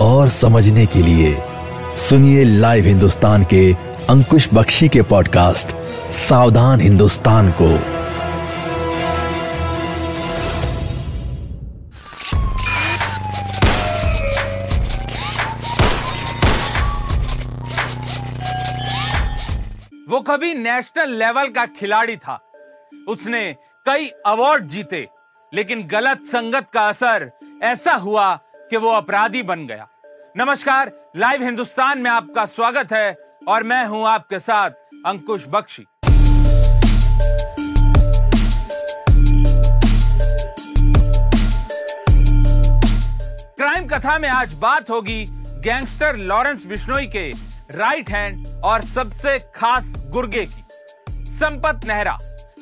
और समझने के लिए सुनिए लाइव हिंदुस्तान के अंकुश बख्शी के पॉडकास्ट, सावधान हिंदुस्तान को। वो कभी नेशनल लेवल का खिलाड़ी था। उसने कई अवार्ड जीते, लेकिन गलत संगत का असर ऐसा हुआ कि वो अपराधी बन गया। नमस्कार, लाइव हिंदुस्तान में आपका स्वागत है और मैं हूँ आपके साथ अंकुश बख्शी। क्राइम कथा में आज बात होगी गैंगस्टर लॉरेंस बिश्नोई के राइट हैंड और सबसे खास गुर्गे की। संपत नेहरा,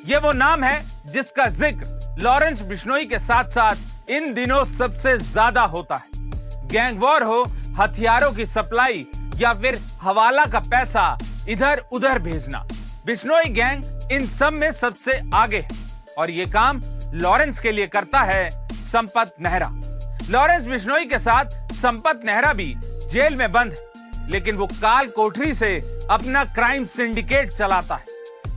ये वो नाम है जिसका ज़िक्र लॉरेंस बिश्नोई के साथ साथ इन दिनों सबसे ज़्यादा होता है। गैंग वॉर हो, हथियारों की सप्लाई, या फिर हवाला का पैसा इधर उधर भेजना। बिश्नोई गैंग इन सब में सबसे आगे है। और ये काम लॉरेंस के लिए करता है संपत नेहरा। लॉरेंस बिश्नोई के साथ संपत नेहरा भी जेल में बंद है, लेकिन वो काल कोठरी से अपना क्राइम सिंडिकेट चलाता है।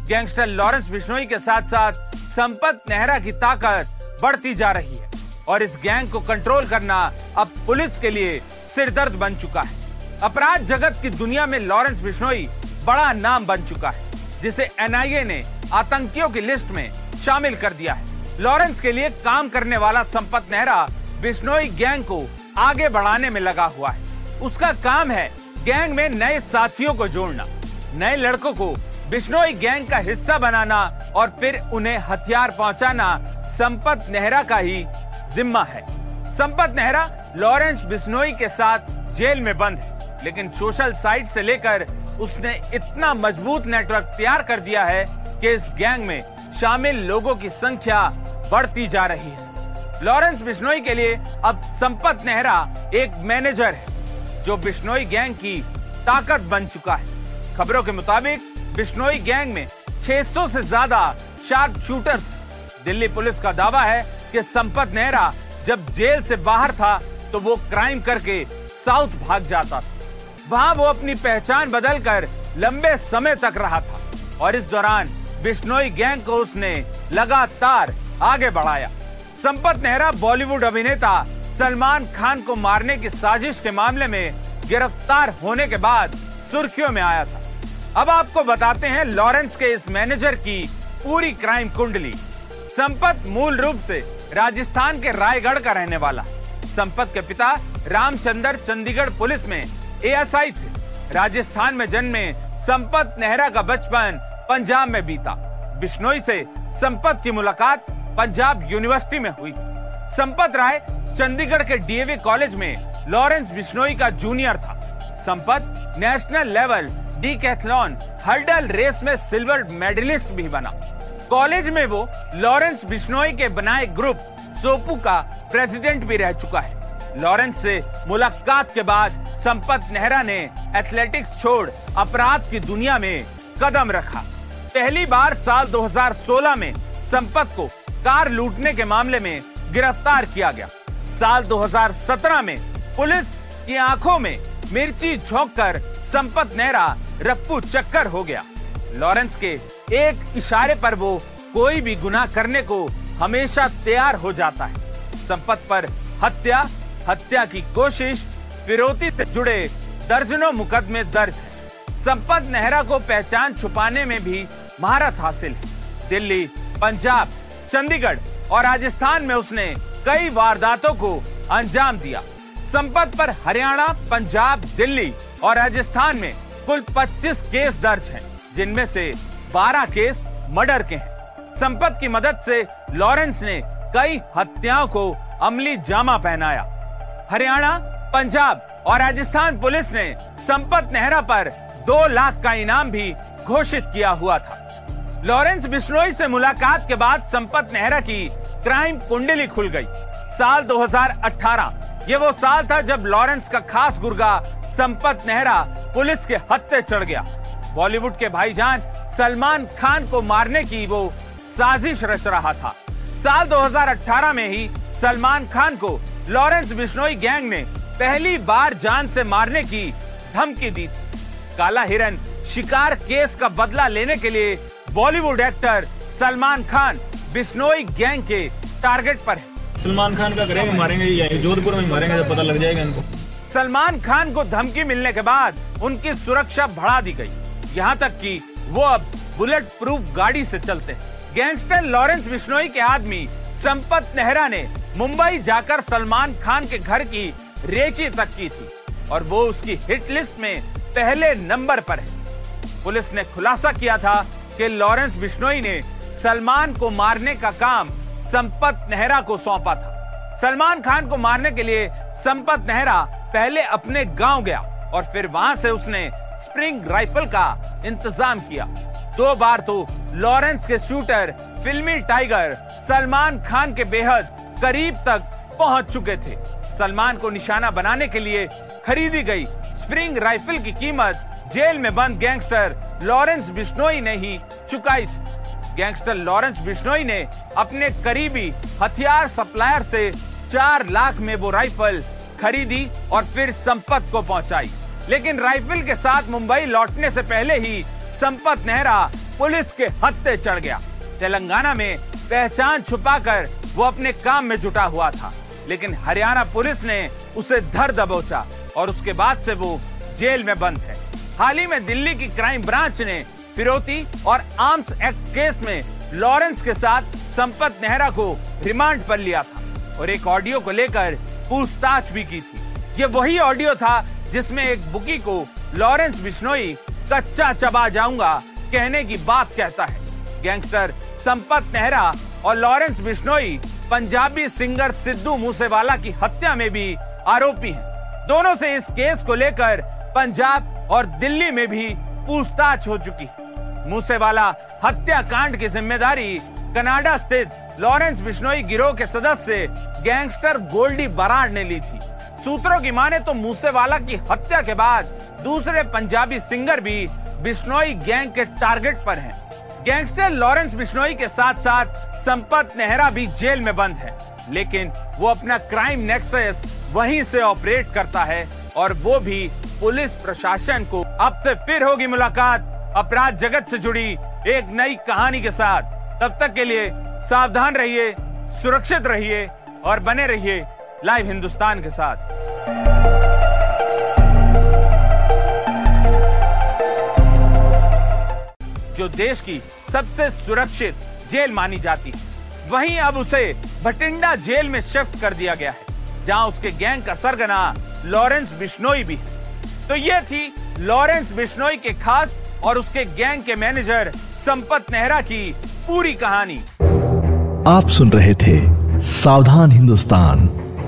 गैंगस्टर लॉरेंस बिश्नोई के साथ साथ संपत नेहरा की ताकत बढ़ती जा रही है। और इस गैंग को कंट्रोल करना अब पुलिस के लिए सिरदर्द बन चुका है। अपराध जगत की दुनिया में लॉरेंस बिश्नोई बड़ा नाम बन चुका है, जिसे एनआईए ने आतंकियों की लिस्ट में शामिल कर दिया है। लॉरेंस के लिए काम करने वाला संपत नेहरा बिश्नोई गैंग को आगे बढ़ाने में लगा हुआ है। उसका काम है गैंग में नए साथियों को जोड़ना, नए लड़कों को बिश्नोई गैंग का हिस्सा बनाना और फिर उन्हें हथियार पहुंचाना संपत नेहरा का ही जिम्मा है। संपत नेहरा लॉरेंस बिश्नोई के साथ जेल में बंद है, लेकिन सोशल साइट से लेकर उसने इतना मज़बूत नेटवर्क तैयार कर दिया है कि इस गैंग में शामिल लोगों की संख्या बढ़ती जा रही है। लॉरेंस बिश्नोई के लिए अब संपत नेहरा एक मैनेजर है, जो बिश्नोई गैंग की ताकत बन चुका है। खबरों के मुताबिक बिश्नोई गैंग में 600 से ज़्यादा शार्प शूटर्स दिल्ली पुलिस का दावा है कि संपत नेहरा जब जेल से बाहर था तो वो क्राइम करके साउथ भाग जाता था। वहाँ वो अपनी पहचान बदलकर लंबे समय तक रहा था और इस दौरान बिश्नोई गैंग को उसने लगातार आगे बढ़ाया। संपत नेहरा बॉलीवुड अभिनेता सलमान खान को मारने की साजिश के मामले में गिरफ़्तार होने के बाद सुर्खियों में आया था। अब आपको बताते हैं लॉरेंस के इस मैनेजर की पूरी क्राइम कुंडली। संपत मूल रूप से राजस्थान के रायगढ़ का रहने वाला। संपत के पिता रामचंद्र चंडीगढ़ पुलिस में एएसआई थे। राजस्थान में जन्मे संपत नेहरा का बचपन पंजाब में बीता। बिश्नोई से संपत की मुलाकात पंजाब यूनिवर्सिटी में हुई। संपत राय चंडीगढ़ के डीएवी कॉलेज में लॉरेंस बिश्नोई का जूनियर था। Sampat national level decathlon hurdle race में सिल्वर मेडलिस्ट भी बना। कॉलेज में वो लॉरेंस बिश्नोई के बनाए ग्रुप सोपू का प्रेसिडेंट भी रह चुका है। लॉरेंस से मुलाकात के बाद संपत नेहरा ने एथलेटिक्स छोड़ अपराध की दुनिया में कदम रखा। पहली बार साल 2016 में संपत को कार लूटने के मामले में गिरफ़्तार किया गया। साल 2017 में पुलिस की आँखों में मिर्ची झोंक कर संपत नेहरा रप्पू चक्कर हो गया। लॉरेंस के एक इशारे पर वो कोई भी गुनाह करने को हमेशा तैयार हो जाता है। संपत पर हत्या हत्या की कोशिश फिरौती से जुड़े दर्जनों मुकदमे दर्ज है। संपत नेहरा को पहचान छुपाने में भी महारत हासिल है। दिल्ली पंजाब चंडीगढ़ और राजस्थान में उसने कई वारदातों को अंजाम दिया। संपत पर हरियाणा पंजाब दिल्ली और राजस्थान में कुल 25 केस दर्ज हैं, जिनमें से 12 केस मर्डर के हैं। संपत की मदद से लॉरेंस ने कई हत्याओं को अमली जामा पहनाया। हरियाणा, पंजाब और राजस्थान पुलिस ने संपत नेहरा पर दो लाख का इनाम भी घोषित किया हुआ था। लॉरेंस बिश्नोई से मुलाकात के बाद संपत नेहरा की क्राइम कुंडली खुल गई। साल 2018 ये वो साल था जब लॉरेंस का खास गुर्गा संपत नेहरा पुलिस के हत्थे चढ़ गया। बॉलीवुड के भाईजान सलमान खान को मारने की वो साजिश रच रहा था। साल 2018 में ही सलमान खान को लॉरेंस बिश्नोई गैंग ने पहली बार जान से मारने की धमकी दी थी। काला हिरन शिकार केस का बदला लेने के लिए Bollywood actor Salman Khan Bishnoi gang के टारगेट पर है। सलमान खान का करेंगे मारेंगे जोधपुर में मारेंगे जब पता लग जाएगा इनको। सलमान खान को धमकी मिलने के बाद उनकी सुरक्षा बढ़ा दी गई। यहाँ तक कि वो अब बुलेट प्रूफ गाड़ी से चलते हैं। गैंगस्टर लॉरेंस बिश्नोई के आदमी संपत नेहरा ने मुंबई जाकर सलमान खान के घर की रेकी तक की थी और वो उसकी हिट लिस्ट में पहले नंबर पर है। पुलिस ने खुलासा किया था कि लॉरेंस बिश्नोई ने सलमान को मारने का काम संपत नेहरा को सौंपा था। सलमान खान को मारने के लिए संपत नेहरा पहले अपने गाँव गया और फिर वहाँ से उसने स्प्रिंग राइफल का इंतज़ाम किया। दो बार तो लॉरेंस के शूटर, फिल्मी टाइगर, सलमान खान के बेहद करीब तक पहुँच चुके थे। सलमान को निशाना बनाने के लिए खरीदी गई स्प्रिंग राइफल की कीमत जेल में बंद गैंगस्टर लॉरेंस बिश्नोई ने ही चुकाई थी। गैंगस्टर लॉरेंस बिश्नोई ने अपने करीबी हथियार सप्लायर से चार लाख में वो राइफल खरीदी और फिर संपत को पहुंचाई। लेकिन राइफल के साथ मुंबई लौटने से पहले ही संपत नेहरा पुलिस के हत्ते चढ़ गया। तेलंगाना में पहचान छुपाकर वो अपने काम में जुटा हुआ था। लेकिन हरियाणा पुलिस ने उसे धर दबोचा और उसके बाद से वो जेल में बंद है। हाल ही में दिल्ली की क्राइम ब्रांच ने फिरौती और आर्म्स एक्ट केस में लॉरेंस के साथ संपत नेहरा को रिमांड पर लिया था और एक ऑडियो को लेकर पूछताछ भी की थी। ये वही ऑडियो था जिसमें एक बुकी को लॉरेंस बिश्नोई कच्चा चबा जाऊँगा, कहने की बात कहता है। गैंगस्टर संपत नेहरा और लॉरेंस बिश्नोई पंजाबी सिंगर सिद्धू मूसेवाला की हत्या में भी आरोपी हैं। दोनों से इस केस को लेकर पंजाब और दिल्ली में भी पूछताछ हो चुकी मूसेवाला हत्याकांड की ज़िम्मेदारी कनाडा स्थित लॉरेंस बिश्नोई गिरोह के सदस्य गैंगस्टर गोल्डी बराड ने ली थी। सूत्रों की माने तो मूसेवाला की हत्या के बाद दूसरे पंजाबी सिंगर भी बिश्नोई गैंग के टारगेट पर हैं। गैंगस्टर लॉरेंस बिश्नोई के साथ साथ संपत नेहरा भी जेल में बंद है। लेकिन वो अपना क्राइम नेक्सस वहीं से ऑपरेट करता है और वो भी पुलिस प्रशासन को। अब से फिर होगी मुलाकात अपराध जगत से जुड़ी एक नई कहानी के साथ। तब तक के लिए सावधान रहिए, सुरक्षित रहिए और बने रहिए लाइव हिंदुस्तान के साथ। जो देश की सबसे सुरक्षित जेल मानी जाती है, वहीं अब उसे भटिंडा जेल में शिफ्ट कर दिया गया है, जहाँ उसके गैंग का सरगना लॉरेंस बिश्नोई भी है। तो ये थी लॉरेंस बिश्नोई के खास और उसके गैंग के मैनेजर संपत नेहरा की पूरी कहानी। आप सुन रहे थे सावधान हिंदुस्तान।